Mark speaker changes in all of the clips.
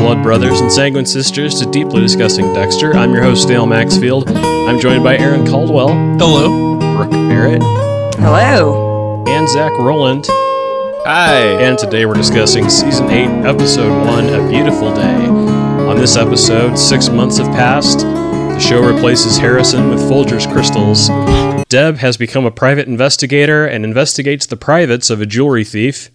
Speaker 1: Welcome, blood brothers and sanguine sisters, to Deeply Discussing Dexter. I'm your host, Dale Maxfield. I'm joined by Aaron Caldwell,
Speaker 2: Hello.
Speaker 1: Brooke Barrett,
Speaker 3: Hello.
Speaker 1: and Zach Roland.
Speaker 2: Hi.
Speaker 1: And today we're discussing Season 8, Episode 1, A Beautiful Day. On this episode, six months have passed. The show replaces Harrison with Folger's crystals. Deb has become a private investigator and investigates the privates of a jewelry thief.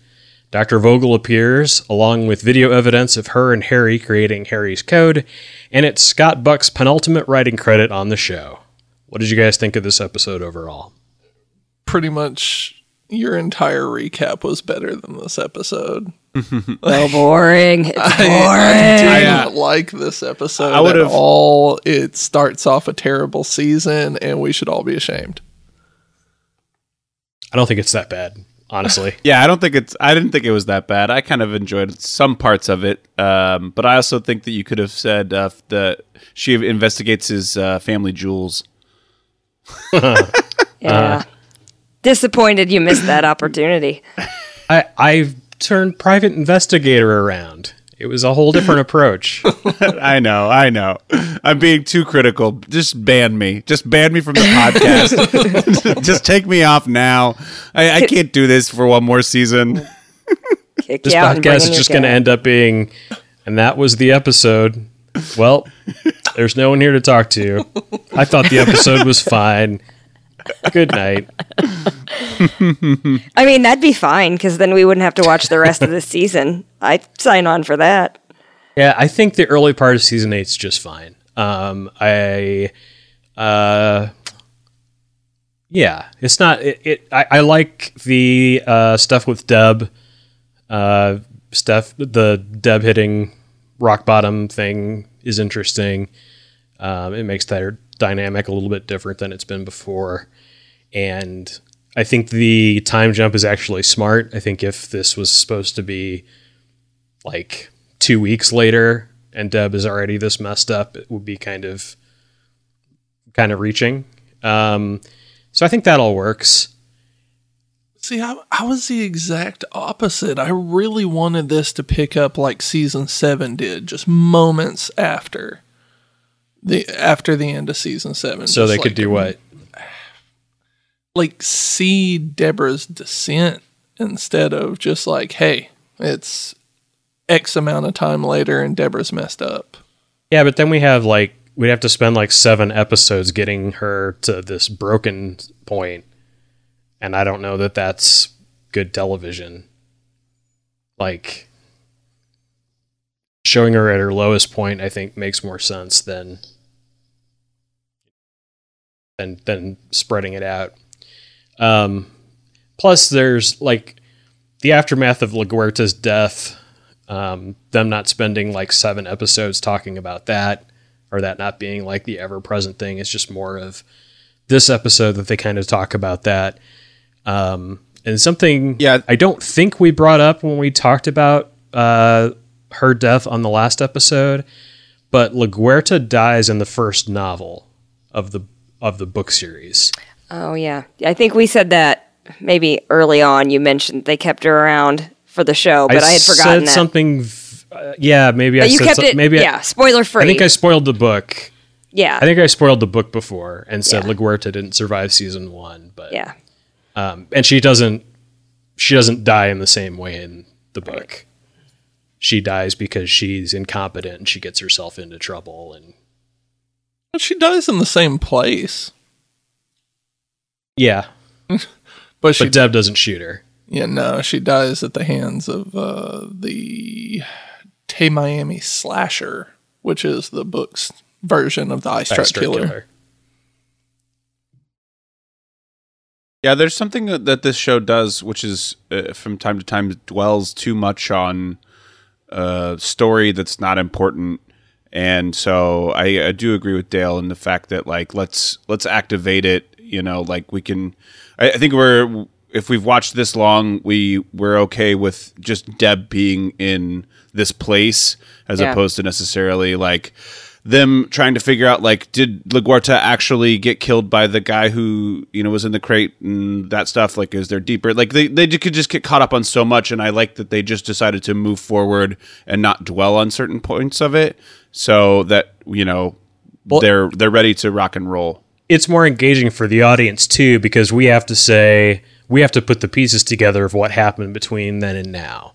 Speaker 1: Dr. Vogel appears, along with video evidence of her and Harry creating Harry's code, and it's Scott Buck's penultimate writing credit on the show. What did you guys think of this episode overall?
Speaker 2: Pretty much your entire recap was better than this episode.
Speaker 3: Oh, boring. It's boring.
Speaker 2: I, I didn't uh, like this episode
Speaker 4: I
Speaker 2: at
Speaker 4: would've-
Speaker 2: all. It starts off a terrible season, and we should all be ashamed.
Speaker 1: I don't think it's that bad, honestly.
Speaker 4: Yeah, I don't think it's. I didn't think it was that bad. I kind of enjoyed some parts of it, um, but I also think that you could have said uh, that she investigates his uh, family jewels.
Speaker 3: yeah. Disappointed you missed that opportunity.
Speaker 1: I I've turned private investigator around. It was a whole different approach.
Speaker 4: I know, I know. I'm being too critical. Just ban me. Just ban me from the podcast. Just take me off now. I, I can't do this for one more season.
Speaker 3: Kick
Speaker 1: This
Speaker 3: you out and
Speaker 1: podcast is just going to end up being, and that was the episode. Well, there's no one here to talk to. I thought the episode was fine. Good night.
Speaker 3: I mean, that'd be fine because then we wouldn't have to watch the rest of the season. I'd sign on for that.
Speaker 1: Yeah, I think the early part of season eight's just fine. Um, I, uh, yeah, it's not. It. it I, I like the uh, stuff with Deb, uh, stuff. The Deb hitting rock bottom thing is interesting. Um, it makes their dynamic a little bit different than it's been before, and I think the time jump is actually smart. I think if this was supposed to be like two weeks later and Deb is already this messed up, it would be kind of kind of reaching. Um, so I think that all works.
Speaker 2: See, I, I was the exact opposite. I really wanted this to pick up like season seven did, just moments after the after the end of season seven.
Speaker 1: So they could
Speaker 2: like-
Speaker 1: do what?
Speaker 2: like see Deborah's descent instead of just like, hey, it's X amount of time later and Deborah's messed up.
Speaker 1: Yeah, but then we have like we'd have to spend like seven episodes getting her to this broken point, and I don't know that that's good television. Like showing her at her lowest point, I think makes more sense than than than spreading it out. Um, plus, there's like the aftermath of LaGuerta's death um, them not spending like seven episodes talking about that or that not being like the ever present thing. It's just more of this episode that they kind of talk about that. Um, and something
Speaker 4: Yeah.
Speaker 1: I don't think we brought up when we talked about uh, her death on the last episode, but LaGuerta dies in the first novel of the of the book series.
Speaker 3: Oh, yeah. I think we said that maybe early on. You mentioned they kept her around for the show, but I, had forgotten
Speaker 1: said
Speaker 3: that.
Speaker 1: something. v- Uh, yeah, maybe I
Speaker 3: but you
Speaker 1: said
Speaker 3: kept
Speaker 1: some-
Speaker 3: it,
Speaker 1: maybe I-
Speaker 3: yeah, spoiler free.
Speaker 1: I think I spoiled the book.
Speaker 3: yeah.
Speaker 1: I think I spoiled the book before and said
Speaker 3: Yeah.
Speaker 1: LaGuerta didn't survive season one, but
Speaker 3: yeah.
Speaker 1: um, and she doesn't she doesn't die in the same way in the book. She dies because she's incompetent and she gets herself into trouble and
Speaker 2: But she dies in the same place.
Speaker 1: yeah,
Speaker 2: But she
Speaker 1: but Deb doesn't shoot her.
Speaker 2: Yeah, no, she dies at the hands of uh, the Tamiami slasher, which is the book's version of the Ice Truck
Speaker 1: Bastard
Speaker 2: Killer.
Speaker 4: Yeah, there's something that that this show does, which is uh, from time to time dwells too much on a story that's not important, and so I, I do agree with Dale in the fact that like let's let's activate it. You know, like we can. I, I think we're if we've watched this long, we we're okay with just Deb being in this place as
Speaker 3: Yeah.
Speaker 4: opposed to necessarily like them trying to figure out like did LaGuerta actually get killed by the guy who you know was in the crate and that stuff? Like is there deeper like they they could just get caught up on so much and I like that they just decided to move forward and not dwell on certain points of it so that you know
Speaker 1: Well-
Speaker 4: they're they're ready to rock and roll.
Speaker 1: it's more engaging for the audience too because we have to say we have to put the pieces together of what happened between then and now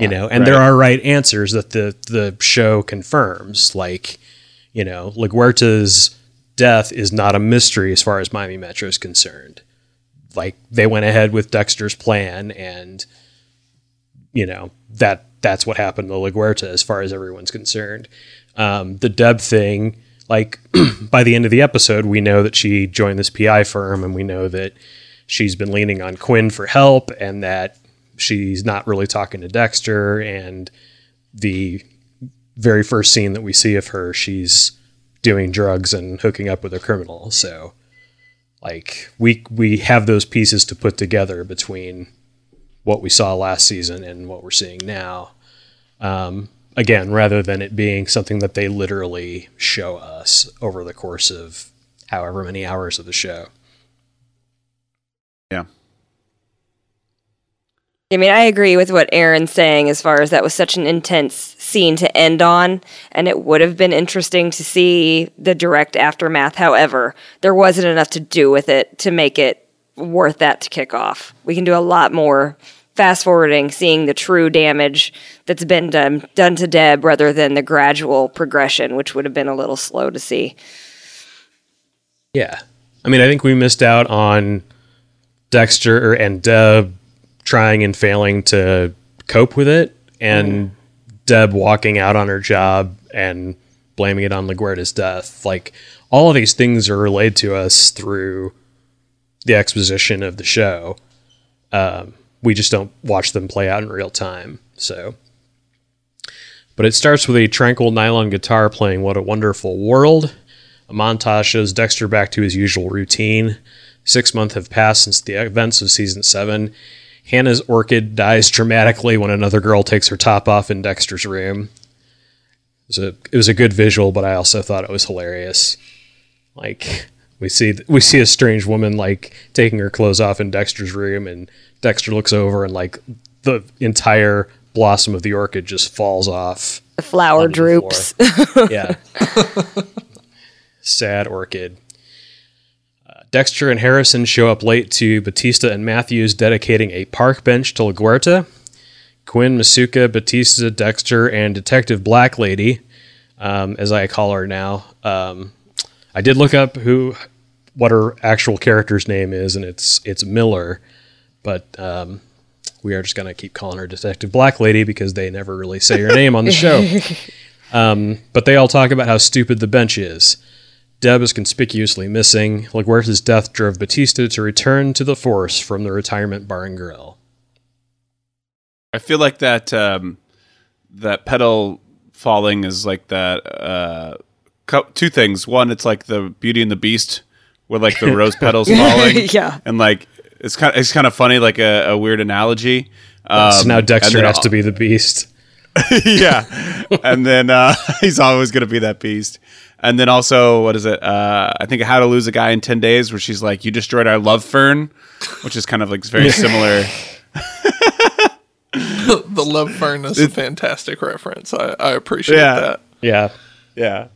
Speaker 1: you know? And there are right answers that the the show confirms like you know LaGuerta's death is not a mystery as far as Miami Metro is concerned like they went ahead with Dexter's plan and you know that that's what happened to LaGuerta as far as everyone's concerned. Um, the Deb thing, like by the end of the episode, we know that she joined this PI firm, and we know that she's been leaning on Quinn for help, and that she's not really talking to Dexter. And the very first scene that we see of her, she's doing drugs and hooking up with a criminal. So, like we we have those pieces to put together between what we saw last season and what we're seeing now. Um, again, rather than it being something that they literally show us over the course of however many hours of the show.
Speaker 4: Yeah.
Speaker 3: I mean, I agree with what Aaron's saying as far as that was such an intense scene to end on, and it would have been interesting to see the direct aftermath. However, there wasn't enough to do with it to make it worth that to kick off. We can do a lot more fast forwarding, seeing the true damage that's been done done to Deb rather than the gradual progression, which would have been a little slow to see.
Speaker 1: Yeah. I mean, I think we missed out on Dexter and Deb trying and failing to cope with it, and Deb walking out on her job and blaming it on LaGuerta's death. Like, all of these things are relayed to us through the exposition of the show. Um, we just don't watch them play out in real time. So, but it starts with a tranquil nylon guitar playing "What a Wonderful World." A montage shows Dexter back to his usual routine. Six months have passed since the events of season seven. Hannah's orchid dies dramatically when another girl takes her top off in Dexter's room. It was a, it was a good visual, but I also thought it was hilarious. Like we see we see a strange woman like taking her clothes off in Dexter's room, and Dexter looks over and like the entire blossom of the orchid just falls off.
Speaker 3: The flower
Speaker 1: onto the
Speaker 3: droops.
Speaker 1: yeah. Sad orchid. Dexter and Harrison show up late to Batista and Matthews dedicating a park bench to LaGuerta. Quinn, Masuka, Batista, Dexter, and Detective Black Lady, um, as I call her now. Um, I did look up who, what her actual character's name is, and it's it's Miller, but um, we are just gonna keep calling her Detective Black Lady because they never really say her name on the show. Um, but they all talk about how stupid the bench is. Deb is conspicuously missing. LaGuerta's death drove Batista to return to the force from the retirement bar and grill.
Speaker 4: I feel like that um, that pedal falling is like that. Uh, two things. One, it's like the Beauty and the Beast, where like the rose petals falling.
Speaker 3: Yeah.
Speaker 4: and like it's kind of it's kind of funny, like a, a weird analogy. Um,
Speaker 1: so now Dexter has
Speaker 4: al-
Speaker 1: to be the beast.
Speaker 4: yeah, and then uh, he's always going to be that beast. And then also, what is it? Uh, I think How to Lose a Guy in Ten Days, where she's like, "You destroyed our love fern," which is kind of like very similar.
Speaker 2: the love fern is a fantastic reference. I, I appreciate
Speaker 4: Yeah.
Speaker 2: that.
Speaker 1: Yeah.
Speaker 4: Yeah.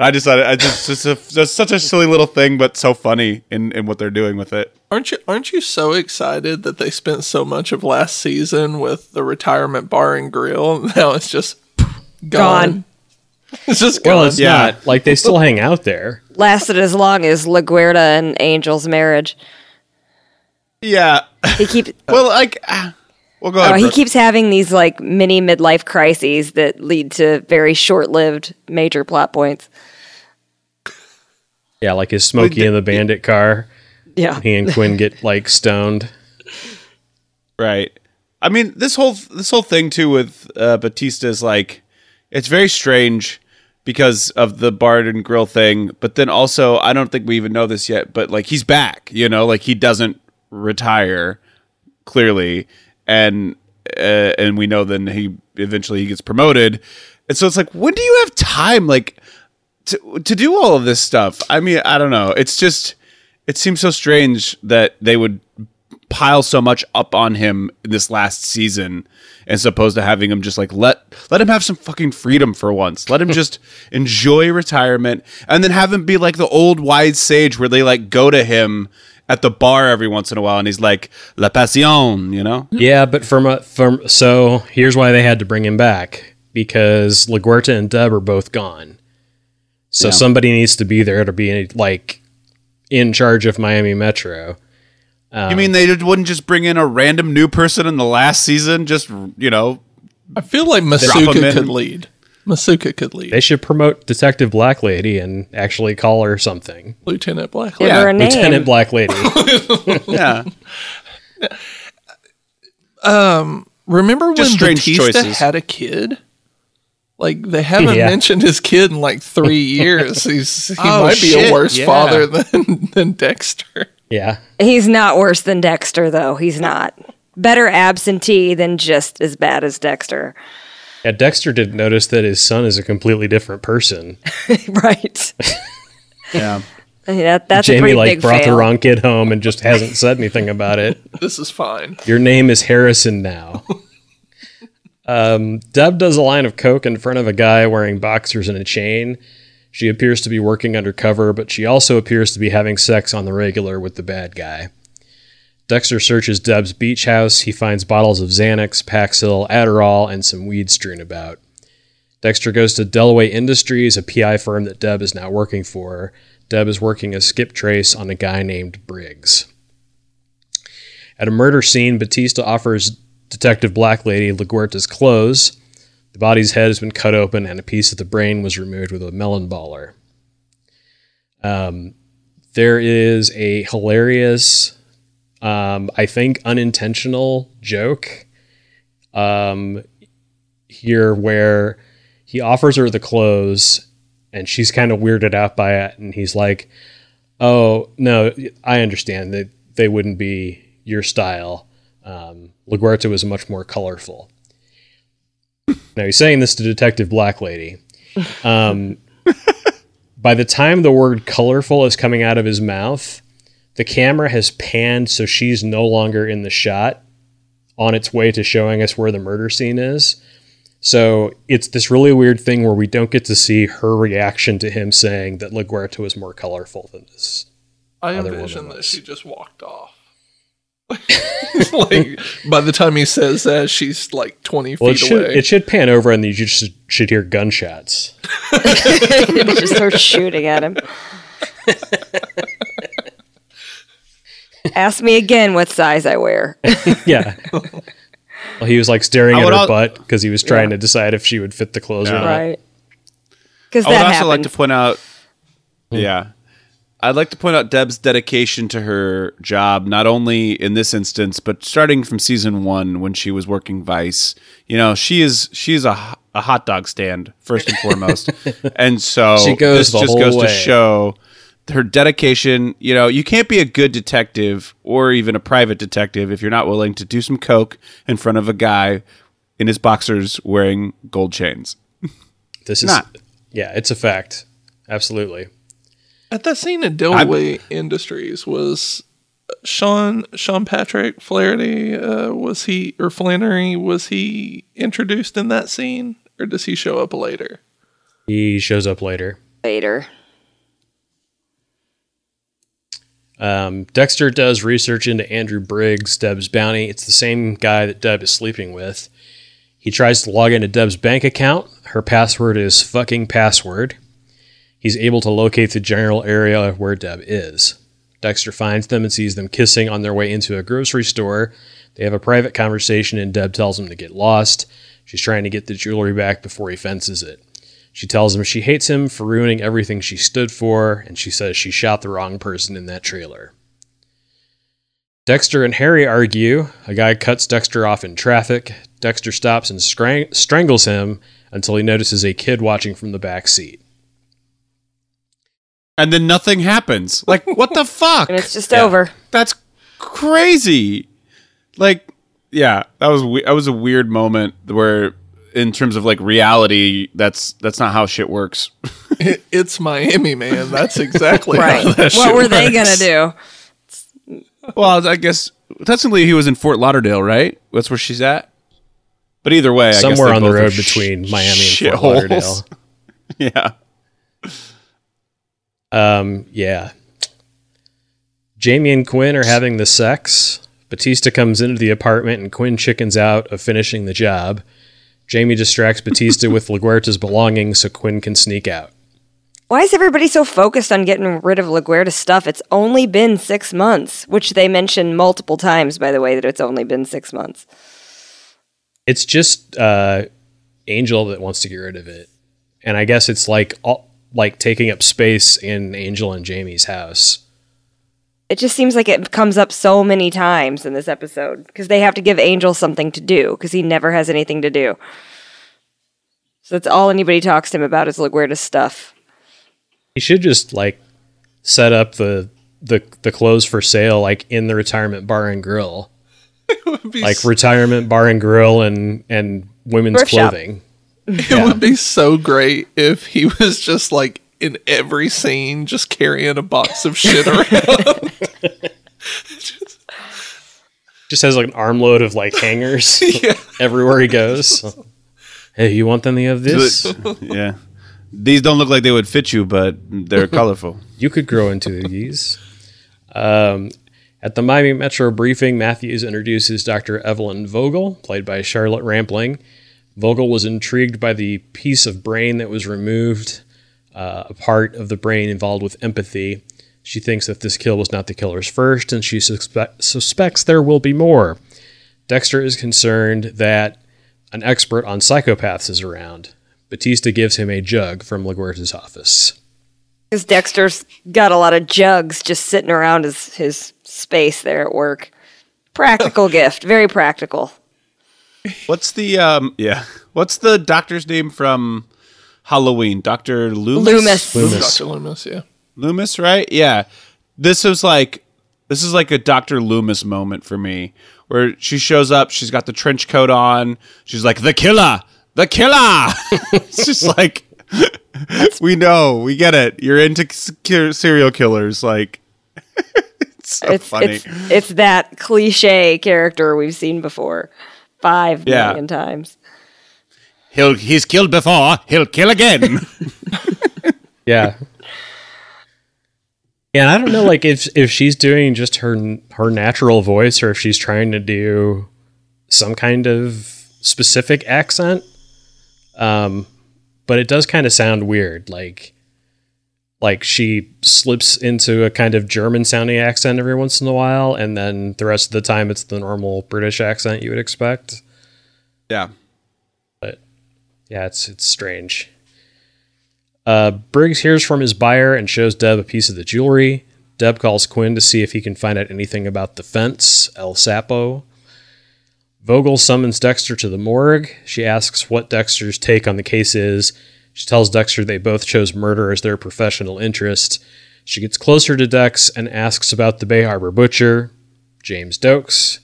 Speaker 4: I just thought it, I just just, a, just such a silly little thing, but so funny in, in what they're doing with it.
Speaker 2: Aren't you aren't you so excited that they spent so much of last season with the retirement bar and grill and now it's just gone.
Speaker 3: Gone.
Speaker 2: It's just gone.
Speaker 1: Well, it's
Speaker 4: Yeah.
Speaker 1: not like they still hang out there.
Speaker 3: Lasted as long as LaGuerta and Angel's marriage.
Speaker 4: Yeah.
Speaker 3: He keeps
Speaker 4: well, like, ah, well, go
Speaker 3: oh,
Speaker 4: ahead.
Speaker 3: he keeps having these like mini midlife crises that lead to very short-lived major plot points.
Speaker 1: Yeah, like his Smokey and the Bandit car.
Speaker 3: Yeah.
Speaker 1: He and Quinn get like stoned.
Speaker 4: Right. I mean, this whole this whole thing too with uh, Batista is like, it's very strange because of the Bard and Grill thing, but then also I don't think we even know this yet, but like he's back, you know, like he doesn't retire clearly, and uh, and we know then he eventually he gets promoted, and so it's like when do you have time? Like to, to do all of this stuff. I mean, I don't know. It's just it seems so strange that they would pile so much up on him this last season as opposed to having him just like let let him have some fucking freedom for once. Let him just enjoy retirement and then have him be like the old wise sage where they like go to him at the bar every once in a while and he's like la passion, you know?
Speaker 1: Yeah, but from a from so here's why they had to bring him back because LaGuerta and Deb are both gone. So
Speaker 4: Yeah.
Speaker 1: somebody needs to be there to be like in charge of Miami Metro.
Speaker 4: You mean they wouldn't just bring in a random new person in the last season just, you know,
Speaker 2: I feel like Masuka could lead. Masuka could lead.
Speaker 1: They should promote Detective Black Lady and actually call her something.
Speaker 2: Lieutenant Black.
Speaker 3: Give
Speaker 4: Yeah,
Speaker 3: her a name.
Speaker 1: Lieutenant Black Lady.
Speaker 4: yeah.
Speaker 2: Um, Remember
Speaker 4: Just
Speaker 2: when
Speaker 4: strange
Speaker 2: Batista
Speaker 4: choices.
Speaker 2: had a kid? Like they haven't
Speaker 1: Yeah.
Speaker 2: mentioned his kid in like three years. He's he
Speaker 4: Oh,
Speaker 2: might be
Speaker 4: shit,
Speaker 2: a worse
Speaker 4: yeah.
Speaker 2: father than than Dexter.
Speaker 1: Yeah.
Speaker 3: He's not worse than Dexter, though. He's not. Better absentee than just as bad as Dexter.
Speaker 1: Yeah, Dexter didn't notice that his son is a completely different person.
Speaker 3: right.
Speaker 4: Yeah.
Speaker 3: I that, that's a
Speaker 1: Jamie
Speaker 3: pretty
Speaker 1: like
Speaker 3: big
Speaker 1: brought
Speaker 3: fail.
Speaker 1: the wrong kid home and just hasn't said anything about it.
Speaker 2: This is fine.
Speaker 1: Your name is Harrison now. um, Deb does a line of coke in front of a guy wearing boxers and a chain. She appears to be working undercover, but she also appears to be having sex on the regular with the bad guy. Dexter searches Deb's beach house. He finds bottles of Xanax, Paxil, Adderall, and some weed strewn about. Dexter goes to Delaway Industries, a PI firm that Deb is now working for. Deb is working as skip trace on a guy named Briggs. At a murder scene, Batista offers Detective Black Lady LaGuerta's clothes. The body's head has been cut open and a piece of the brain was removed with a melon baller. Um, there is a hilarious, um, I think, unintentional joke um, here where he offers her the clothes and she's kind of weirded out by it. And he's like, Oh, no, I understand that they wouldn't be your style. Um, LaGuerta was much more colorful. Now he's saying this to Detective Black Lady. Um, by the time the word colorful is coming out of his mouth, the camera has panned so she's no longer in the shot on its way to showing us where the murder scene is. So it's this really weird thing where we don't get to see her reaction to him saying that LaGuerta was more colorful than this.
Speaker 2: I envision that she just walked off. like by the time he says that, she's like twenty
Speaker 1: Well, it
Speaker 2: feet
Speaker 1: should
Speaker 2: away.
Speaker 1: it should pan over and you just should hear gunshots.
Speaker 3: just start shooting at him. Ask me again what size I wear.
Speaker 1: yeah. Well, he was like staring
Speaker 4: I
Speaker 1: at her
Speaker 4: al-
Speaker 1: butt because he was trying to decide if she would fit the clothes or not.
Speaker 3: right. Because
Speaker 4: I would also
Speaker 3: happened.
Speaker 4: like to point out, yeah, I'd like to point out Deb's dedication to her job, not only in this instance, but starting from season one when she was working Vice. You know, she is she is a, a hot dog stand first and foremost, and so
Speaker 1: She goes
Speaker 4: this just goes to show her dedication. You know, you can't be a good detective or even a private detective if you're not willing to do some coke in front of a guy in his boxers wearing gold chains.
Speaker 1: This is
Speaker 4: Not.
Speaker 1: yeah, it's a fact. Absolutely.
Speaker 2: At that scene in Delaway Industries was uh, Sean Sean Patrick Flaherty. Uh, was he or Flanery? Was he introduced in that scene, or does he show up later?
Speaker 1: He shows up later.
Speaker 3: later.
Speaker 1: Um, Dexter does research into Andrew Briggs, Deb's bounty. It's the same guy that Deb is sleeping with. He tries to log into Deb's bank account. Her password is fucking password. He's able to locate the general area where Deb is. Dexter finds them and sees them kissing on their way into a grocery store. They have a private conversation, and Deb tells him to get lost. She's trying to get the jewelry back before he fences it. She tells him she hates him for ruining everything she stood for, and she says she shot the wrong person in that trailer. Dexter and Harry argue. A guy cuts Dexter off in traffic. Dexter stops and strang- strangles him until he notices a kid watching from the back seat.
Speaker 4: And then nothing happens. Like, what the fuck?
Speaker 3: And it's just over.
Speaker 4: That's crazy. Like, yeah, that was we- that was a weird moment where, in terms of like reality, that's that's not how shit works.
Speaker 2: It- it's Miami, man. That's exactly
Speaker 3: Right.
Speaker 2: How that
Speaker 3: What
Speaker 2: shit
Speaker 3: were they gonna do?
Speaker 4: Well, I guess technically he was in Fort Lauderdale, right? That's where she's at. But either way, I guess
Speaker 1: Somewhere on the
Speaker 4: both are
Speaker 1: road
Speaker 4: sh-
Speaker 1: between Miami and Fort
Speaker 4: shitholes.
Speaker 1: Lauderdale.
Speaker 4: yeah.
Speaker 1: Um, yeah. Jamie and Quinn are having the sex. Batista comes into the apartment and Quinn chickens out of finishing the job. Jamie distracts Batista with LaGuerta's belongings so Quinn can sneak out.
Speaker 3: Why is everybody so focused on getting rid of LaGuerta's stuff? It's only been six months, which they mention multiple times, by the way, that it's only been six months.
Speaker 1: It's just uh, Angel that wants to get rid of it, and I guess it's like all, like taking up space in Angel and Jamie's house.
Speaker 3: It just seems like it comes up so many times in this episode because they have to give Angel something to do because he never has anything to do. So that's all anybody talks to him about is LaGuerta's stuff.
Speaker 1: He should just like set up the the the clothes for sale like in the retirement bar and grill.
Speaker 2: would be
Speaker 1: like
Speaker 2: s-
Speaker 1: retirement bar and grill and and women's
Speaker 3: Thrift shop.
Speaker 1: Clothing.
Speaker 2: it would be so great if he was just like in every scene, just carrying a box of shit around.
Speaker 1: Just has like an armload of like hangers
Speaker 2: yeah.
Speaker 1: everywhere he goes. hey, you want any of this?
Speaker 4: yeah. These don't look like they would fit you, but they're colorful.
Speaker 1: You could grow into these. Um, at the Miami Metro briefing, Matthews introduces Dr. Evelyn Vogel, played by Charlotte Rampling. Vogel was intrigued by the piece of brain that was removed, uh, a part of the brain involved with empathy. She thinks that this kill was not the killer's first, and she suspe- suspects there will be more. Dexter is concerned that an expert on psychopaths is around. Batista gives him a jug from LaGuerta's office.
Speaker 3: Because Dexter's got a lot of jugs just sitting around his, his space there at work. Practical gift, very practical.
Speaker 4: What's the um yeah? What's the doctor's name from Halloween? Doctor Loomis.
Speaker 3: Loomis.
Speaker 1: Loomis.
Speaker 2: Dr. Loomis, yeah.
Speaker 4: Loomis, right? Yeah. This was like this is like a Dr. Loomis moment for me where she shows up, she's got the trench coat on, she's like the killer, the killer. it's just like we know, we get it. You're into s- serial killers like it's so
Speaker 3: It's,
Speaker 4: funny.
Speaker 3: it's it's that cliche character we've seen before five
Speaker 4: Yeah.
Speaker 3: million times.
Speaker 4: He'll he's killed before, he'll kill again.
Speaker 1: Yeah. Yeah, and I don't know, like if if she's doing just her her natural voice, or if she's trying to do some kind of specific accent. Um, but it does kind of sound weird, like like she slips into a kind of German sounding accent every once in a while, and then the rest of the time it's the normal British accent you would expect.
Speaker 4: yeah.
Speaker 1: But yeah, it's it's strange. Uh, Briggs hears from his buyer and shows Deb a piece of the jewelry. Deb calls Quinn to see if he can find out anything about the fence, El Sapo. Vogel summons Dexter to the morgue. She asks what Dexter's take on the case is. She tells Dexter they both chose murder as their professional interest. She gets closer to Dex and asks about the Bay Harbor Butcher, James Doakes.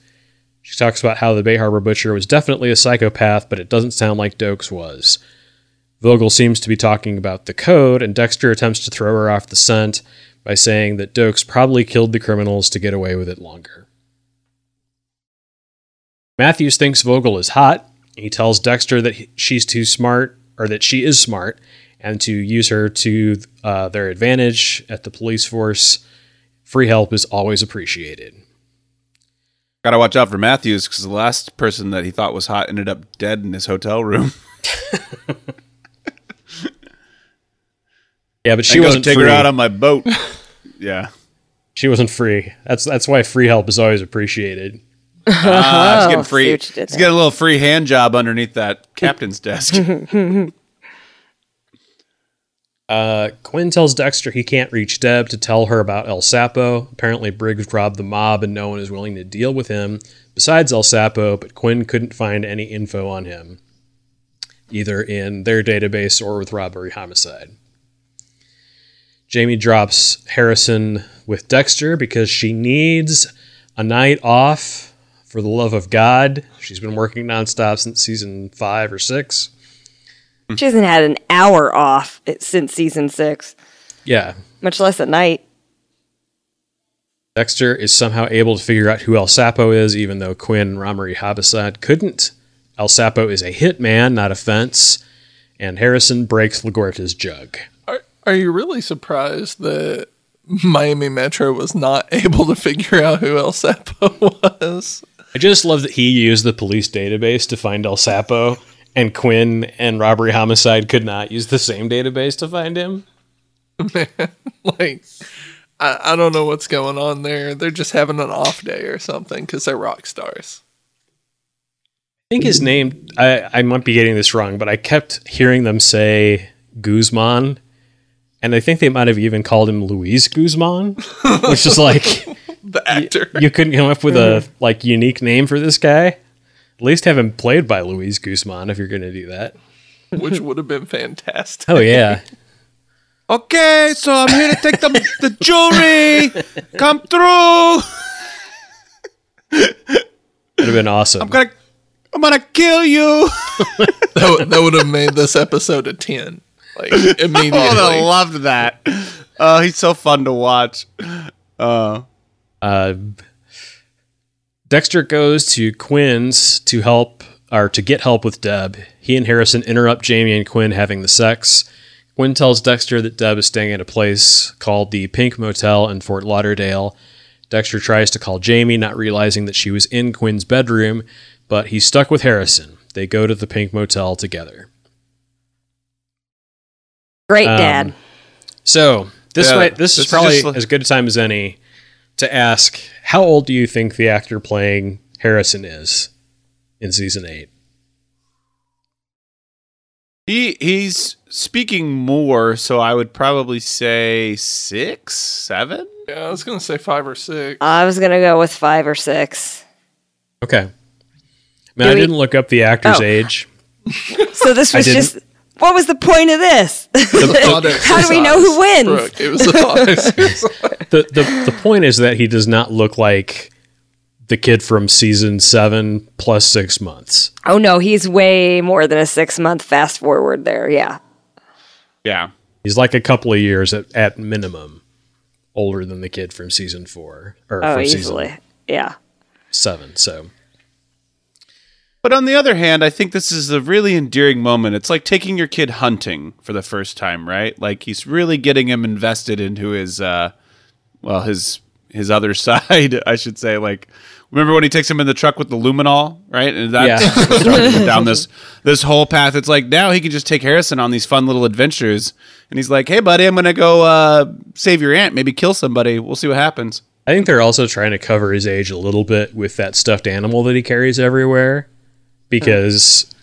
Speaker 1: She talks about how the Bay Harbor Butcher was definitely a psychopath, but it doesn't sound like Doakes was. Vogel seems to be talking about the code, and Dexter attempts to throw her off the scent by saying that Doakes probably killed the criminals to get away with it longer. Matthews thinks Vogel is hot. He tells Dexter that he- she's too smart, or that she is smart, and to use her to uh, their advantage at the police force. Free help is always appreciated.
Speaker 4: Got to watch out for Matthews because the last person that he thought was hot ended up dead in his hotel room.
Speaker 1: Yeah, but she wasn't
Speaker 4: take
Speaker 1: free.
Speaker 4: her out on my boat. yeah.
Speaker 1: She wasn't free. That's that's why free help is always appreciated.
Speaker 4: Ah, he's
Speaker 3: Oh,
Speaker 4: getting free.
Speaker 3: what you did
Speaker 4: He's
Speaker 3: there.
Speaker 4: getting a little free hand job underneath that captain's desk.
Speaker 1: Uh, Quinn tells Dexter he can't reach Deb to tell her about El Sapo. Apparently, Briggs robbed the mob and no one is willing to deal with him besides El Sapo, but Quinn couldn't find any info on him, either in their database or with robbery homicide. Jamie drops Harrison with Dexter because she needs a night off for the love of God. She's been working nonstop since season five or six.
Speaker 3: She hasn't had an hour off since season six,
Speaker 1: Yeah.
Speaker 3: much less at night.
Speaker 1: Dexter is somehow able to figure out who El Sapo is, even though Quinn and Robbery Homicide couldn't. El Sapo is a hitman, not a fence, and Harrison breaks LaGuerta's jug.
Speaker 2: Are, are you really surprised that Miami Metro was not able to figure out who El Sapo was?
Speaker 1: I just love that he used the police database to find El Sapo, and Quinn and Robbery Homicide could not use the same database to find him.
Speaker 2: Man, like, I, I don't know what's going on there. They're just having an off day or something because they're rock stars.
Speaker 1: I think his name, I, I might be getting this wrong, but I kept hearing them say Guzman, and I think they might have even called him Luis Guzman, which is like
Speaker 2: The actor.
Speaker 1: you couldn't come up with a like unique name for this guy. At least have him played by Luis Guzman if you're going to do that.
Speaker 2: which would have been fantastic.
Speaker 1: Oh yeah,
Speaker 4: Okay, so I'm here to take the the jewelry. Come through.
Speaker 1: That would have been awesome.
Speaker 4: I'm gonna I'm gonna kill you.
Speaker 2: That, would- that would have made this episode a 10. Like,
Speaker 4: Oh, I
Speaker 2: would have
Speaker 4: loved that. Oh, he's so fun to watch. Uh,
Speaker 1: Uh, Dexter goes to Quinn's to help or to get help with Deb. He and Harrison interrupt Jamie and Quinn having the sex. Quinn tells Dexter that Deb is staying at a place called the Pink Motel in Fort Lauderdale. Dexter tries to call Jamie, not realizing that she was in Quinn's bedroom, but he's stuck with Harrison. They go to the Pink Motel together.
Speaker 3: Great
Speaker 1: Um,
Speaker 3: dad.
Speaker 1: So this
Speaker 4: Yeah,
Speaker 1: might this,
Speaker 4: this
Speaker 1: is
Speaker 4: is
Speaker 1: probably
Speaker 4: just like-
Speaker 1: as good a time as any to ask how old do you think the actor playing Harrison is in season eight?
Speaker 4: he he's speaking more, so I would probably say six, seven.
Speaker 2: Yeah, I was going to say five or six.
Speaker 3: I was gonna go with five or six.
Speaker 1: Okay. Man,
Speaker 3: Do
Speaker 1: I
Speaker 3: we-
Speaker 1: didn't look up the actor's
Speaker 3: Oh.
Speaker 1: age.
Speaker 3: So this was just what was the point of this?
Speaker 2: Thought
Speaker 3: How do we know who wins?
Speaker 2: Brooke, it was a thought exercise.
Speaker 1: The, the the point is that he does not look like the kid from season seven plus six months.
Speaker 3: oh no, he's way more than a six month fast forward there. Yeah.
Speaker 4: Yeah.
Speaker 1: He's like a couple of years at, at minimum older than the kid from season four or
Speaker 3: Oh,
Speaker 1: from
Speaker 3: easily.
Speaker 1: season
Speaker 3: Yeah.
Speaker 1: seven. So
Speaker 4: But on the other hand, I think this is a really endearing moment. It's like taking your kid hunting for the first time, right? Like he's really getting him invested into his uh well, his his other side, I should say. Like remember when he takes him in the truck with the luminol, right? And that
Speaker 1: Yeah.
Speaker 4: down this this whole path. It's like now he can just take Harrison on these fun little adventures. And he's like, "Hey buddy, I'm going to go uh save your aunt, maybe kill somebody. We'll see what happens."
Speaker 1: I think they're also trying to cover his age a little bit with that stuffed animal that he carries everywhere because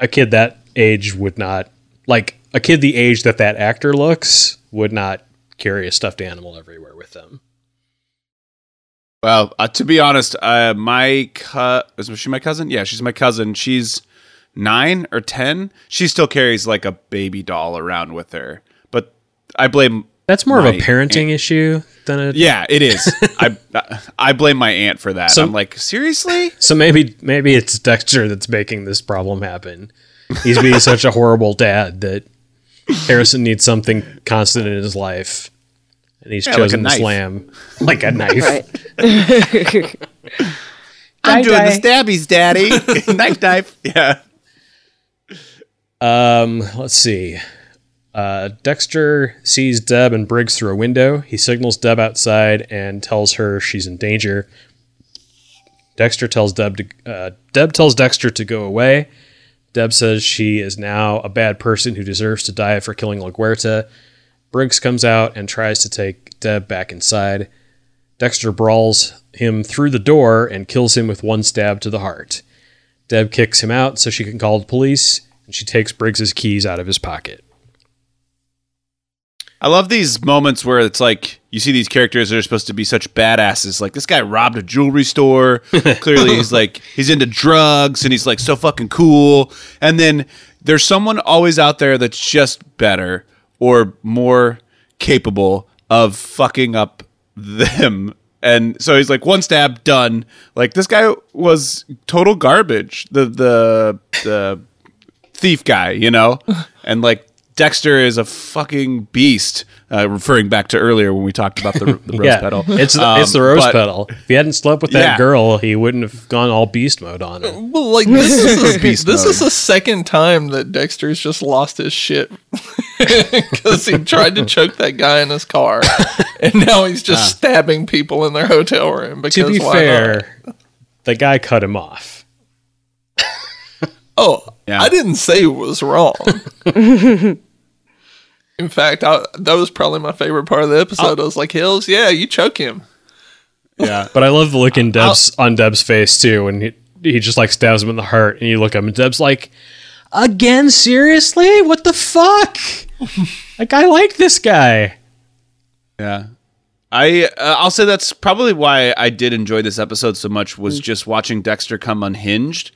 Speaker 1: a kid that age would not like a kid the age that that actor looks would not carry a stuffed animal everywhere with them.
Speaker 4: Well, uh, to be honest, uh, my cu- is she my cousin? Yeah, she's my cousin. She's nine or ten. She still carries like a baby doll around with her. But I blame.
Speaker 1: That's more of a parenting issue than a
Speaker 4: Yeah, it is. I I blame my aunt for that.
Speaker 1: So-
Speaker 4: I'm like, seriously?
Speaker 1: So maybe maybe it's Dexter that's making this problem happen. He's being such a horrible dad that Harrison needs something constant in his life. And he's
Speaker 4: Yeah, like
Speaker 1: chosen this
Speaker 4: knife.
Speaker 1: lamb like a knife.
Speaker 4: I'm doing
Speaker 1: die.
Speaker 4: the stabbies, daddy. knife, knife. Yeah.
Speaker 1: Um, let's see. Uh, Dexter sees Deb and Briggs through a window. He signals Deb outside and tells her she's in danger. Dexter tells Deb to uh, Deb tells Dexter to go away. Deb says she is now a bad person who deserves to die for killing LaGuerta. Briggs comes out and tries to take Deb back inside. Dexter brawls him through the door and kills him with one stab to the heart. Deb kicks him out so she can call the police, and she takes Briggs's keys out of his pocket.
Speaker 4: I love these moments where it's like you see these characters that are supposed to be such badasses. Like this guy robbed a jewelry store. Clearly, he's like he's into drugs and he's like so fucking cool. And then there's someone always out there that's just better or more capable of fucking up them. And so he's like one stab done. Like this guy was total garbage. The the the thief guy, you know, and like Dexter is a fucking beast. Uh, referring back to earlier when we talked about the, the rose
Speaker 1: yeah,
Speaker 4: petal,
Speaker 1: it's
Speaker 4: Um,
Speaker 1: it's the rose
Speaker 4: but-
Speaker 1: petal. If he hadn't slept with that
Speaker 4: Yeah.
Speaker 1: girl, he wouldn't have gone all beast mode on her.
Speaker 2: Well, like this is
Speaker 4: Beast
Speaker 2: this
Speaker 4: mode.
Speaker 2: is the second time that Dexter's just lost his shit because he tried to choke that guy in his car, and now he's just stabbing people in their hotel room. Because
Speaker 1: To be
Speaker 2: why not?
Speaker 1: fair, the guy cut him off.
Speaker 2: oh,
Speaker 4: Yeah.
Speaker 2: I didn't say it was wrong. In fact, I, that was probably my favorite part of the episode. I was like, "Hills, yeah, you choke him."
Speaker 4: yeah,
Speaker 1: But I love the look in Deb's on Deb's face too and he he just like stabs him in the heart, and you look up and Deb's like, "Again, seriously? What the fuck? like I like this guy."
Speaker 4: Yeah. I uh, I'll say that's probably why I did enjoy this episode so much was just watching Dexter come unhinged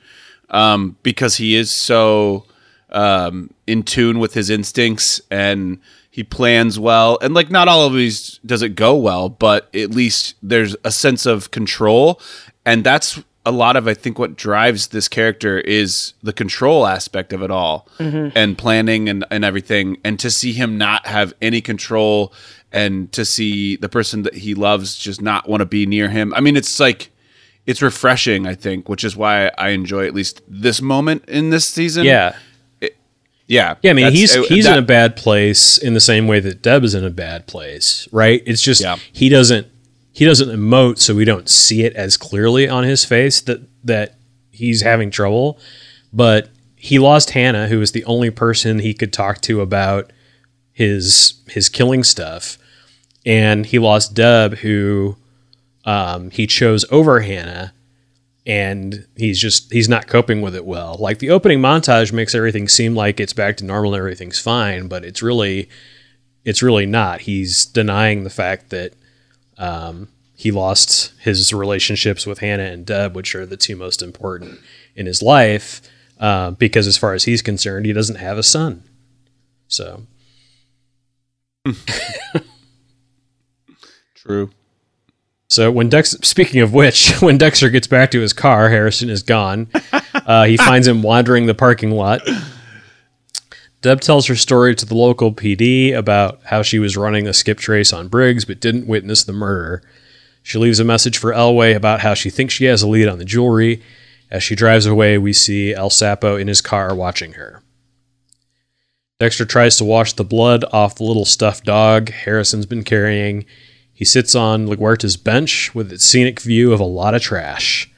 Speaker 4: um, because he is so um, in tune with his instincts and he plans well. And like not all of these does it go well but at least there's a sense of control. And that's a lot of I think what drives this character is the control aspect of it all and planning and, and everything. And to see him not have any control and to see the person that he loves just not want to be near him. I mean it's like it's refreshing, I think, which is why I enjoy at least this moment in this season.
Speaker 1: Yeah,
Speaker 4: Yeah.
Speaker 1: yeah. I mean, he's he's
Speaker 4: that-
Speaker 1: in a bad place in the same way that Deb is in a bad place, right? It's just
Speaker 4: Yeah.
Speaker 1: he doesn't he doesn't emote, so we don't see it as clearly on his face that that he's having trouble. But he lost Hannah, who was the only person he could talk to about his his killing stuff, and he lost Deb, who um, he chose over Hannah, and he's just he's not coping with it well. Like the opening montage makes everything seem like it's back to normal and everything's fine, but it's really it's really not. He's denying the fact that um, he lost his relationships with Hannah and Deb, which are the two most important in his life, uh, because as far as he's concerned, he doesn't have a son. So
Speaker 4: True.
Speaker 1: So when Dex, speaking of which, when Dexter gets back to his car, Harrison is gone. Uh, he finds him wandering the parking lot. Deb tells her story to the local PD about how she was running a skip trace on Briggs but didn't witness the murder. She leaves a message for Elway about how she thinks she has a lead on the jewelry. As she drives away, we see El Sapo in his car watching her. Dexter tries to wash the blood off the little stuffed dog Harrison's been carrying. He sits on LaGuerta's bench with its scenic view of a lot of trash.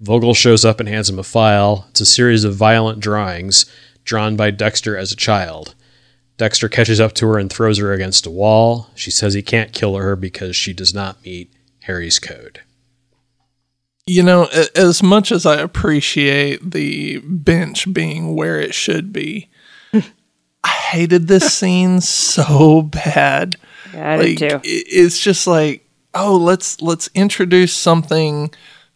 Speaker 1: Vogel shows up and hands him a file. It's a series of violent drawings drawn by Dexter as a child. Dexter catches up to her and throws her against a wall. She says he can't kill her because she does not meet Harry's code.
Speaker 2: You know, as much as I appreciate the bench being where it should be, I hated this scene so bad.
Speaker 3: Yeah, I
Speaker 2: like
Speaker 3: did too.
Speaker 2: it's just like, oh, let's let's introduce something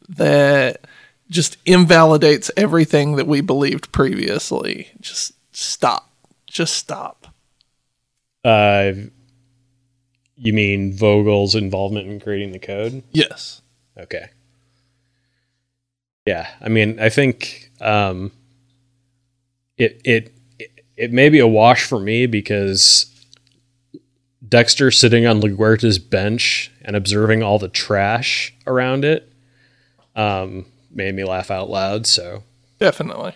Speaker 2: that just invalidates everything that we believed previously. Just stop. Just stop.
Speaker 1: Uh, you mean Vogel's involvement in creating the code?
Speaker 2: Yes.
Speaker 1: Okay. Yeah, I mean, I think um, it, it it it may be a wash for me because Dexter sitting on LaGuerta's bench and observing all the trash around it um, made me laugh out loud. So
Speaker 2: Definitely.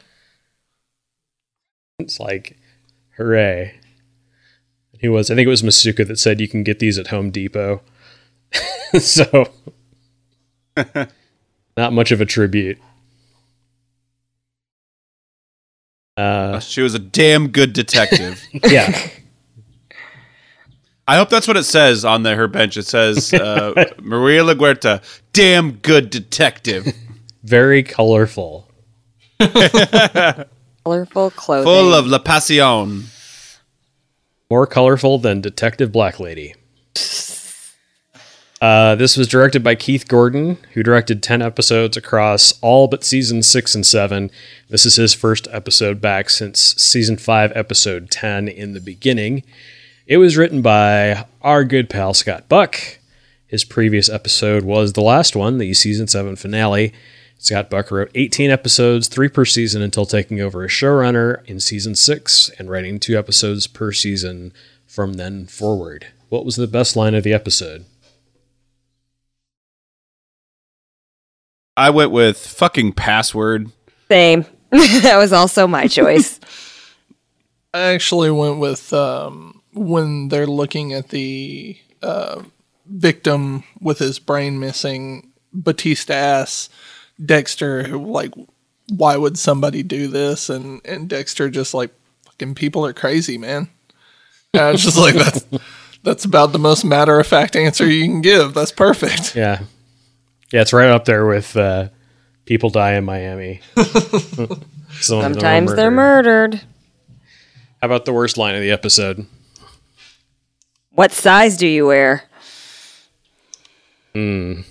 Speaker 1: it's like, hooray! He was. I think it was Masuka that said you can get these at Home Depot. so, not much of a tribute. Uh,
Speaker 4: She was a damn good detective.
Speaker 1: yeah,
Speaker 4: I hope that's what it says on the, her bench. It says uh, Maria LaGuerta, damn good detective,
Speaker 1: very colorful.
Speaker 3: Colorful clothing.
Speaker 4: full of la pasión.
Speaker 1: More colorful than Detective Black Lady. Uh, this was directed by Keith Gordon, who directed 10 episodes across all but seasons 6 and 7. This is his first episode back since season 5, episode 10 in the beginning. It was written by our good pal Scott Buck. His previous episode was the last one, the season 7 finale. Scott Buck wrote 18 episodes, three per season, until taking over as showrunner in season six and writing two episodes per season from then forward. What was the best line of the episode?
Speaker 4: I went with fucking password.
Speaker 3: Same. that was also my choice.
Speaker 2: I actually went with um, when they're looking at the uh, victim with his brain missing, Batista asks Dexter, like, why would somebody do this? And, and Dexter just like, fucking people are crazy, man. And I was just like, that's, that's about the most matter of fact answer you can give. That's perfect.
Speaker 1: Yeah. Yeah, it's right up there with uh, People Die in Miami. Some of them are
Speaker 3: Sometimes they're
Speaker 1: murdered.
Speaker 3: murdered.
Speaker 1: How about the worst line of the episode?
Speaker 3: What size do you wear? Hmm.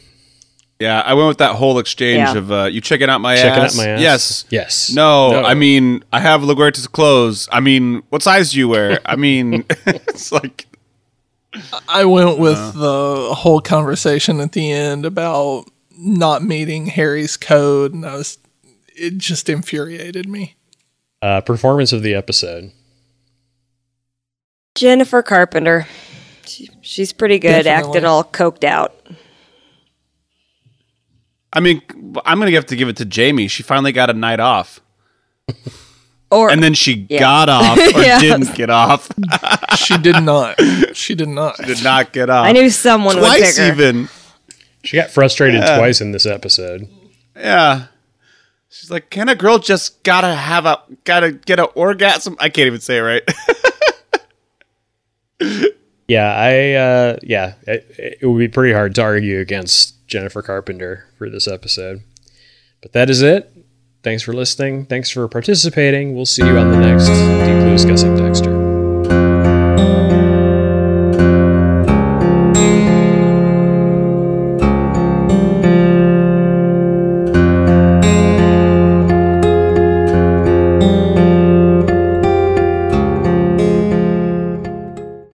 Speaker 4: Yeah, I went with that whole exchange
Speaker 3: Yeah.
Speaker 4: of uh, you checking out my
Speaker 1: Checking
Speaker 4: ass.
Speaker 1: out my ass?
Speaker 4: Yes.
Speaker 1: Yes.
Speaker 4: No,
Speaker 1: No.
Speaker 4: I mean I have LaGuerta's clothes. I mean, what size do you wear? I mean, it's like
Speaker 2: I went with the whole conversation at the end about not meeting Harry's code, and I was, it just infuriated me.
Speaker 1: Uh, performance of the episode.
Speaker 3: Jennifer Carpenter. She, she's pretty good,
Speaker 2: Definitely.
Speaker 3: acted all coked out.
Speaker 4: I mean, I'm gonna have to give it to Jamie. She finally got a night off,
Speaker 3: Or
Speaker 4: and then she
Speaker 3: Yeah.
Speaker 4: got off or
Speaker 3: Yeah.
Speaker 4: didn't get off.
Speaker 2: She did not. She did not.
Speaker 4: Did not get off.
Speaker 3: I knew someone would pick
Speaker 4: twice
Speaker 3: her.
Speaker 4: even.
Speaker 1: She got frustrated twice in this episode.
Speaker 4: Yeah. She's like, can a girl just gotta have a gotta get an orgasm? I can't even say it right.
Speaker 1: Yeah, I uh, yeah, it, it would be pretty hard to argue against Jennifer Carpenter for this episode. But that is it. Thanks for listening. Thanks for participating. We'll see you on the next Deep Blue Discussing Dexter.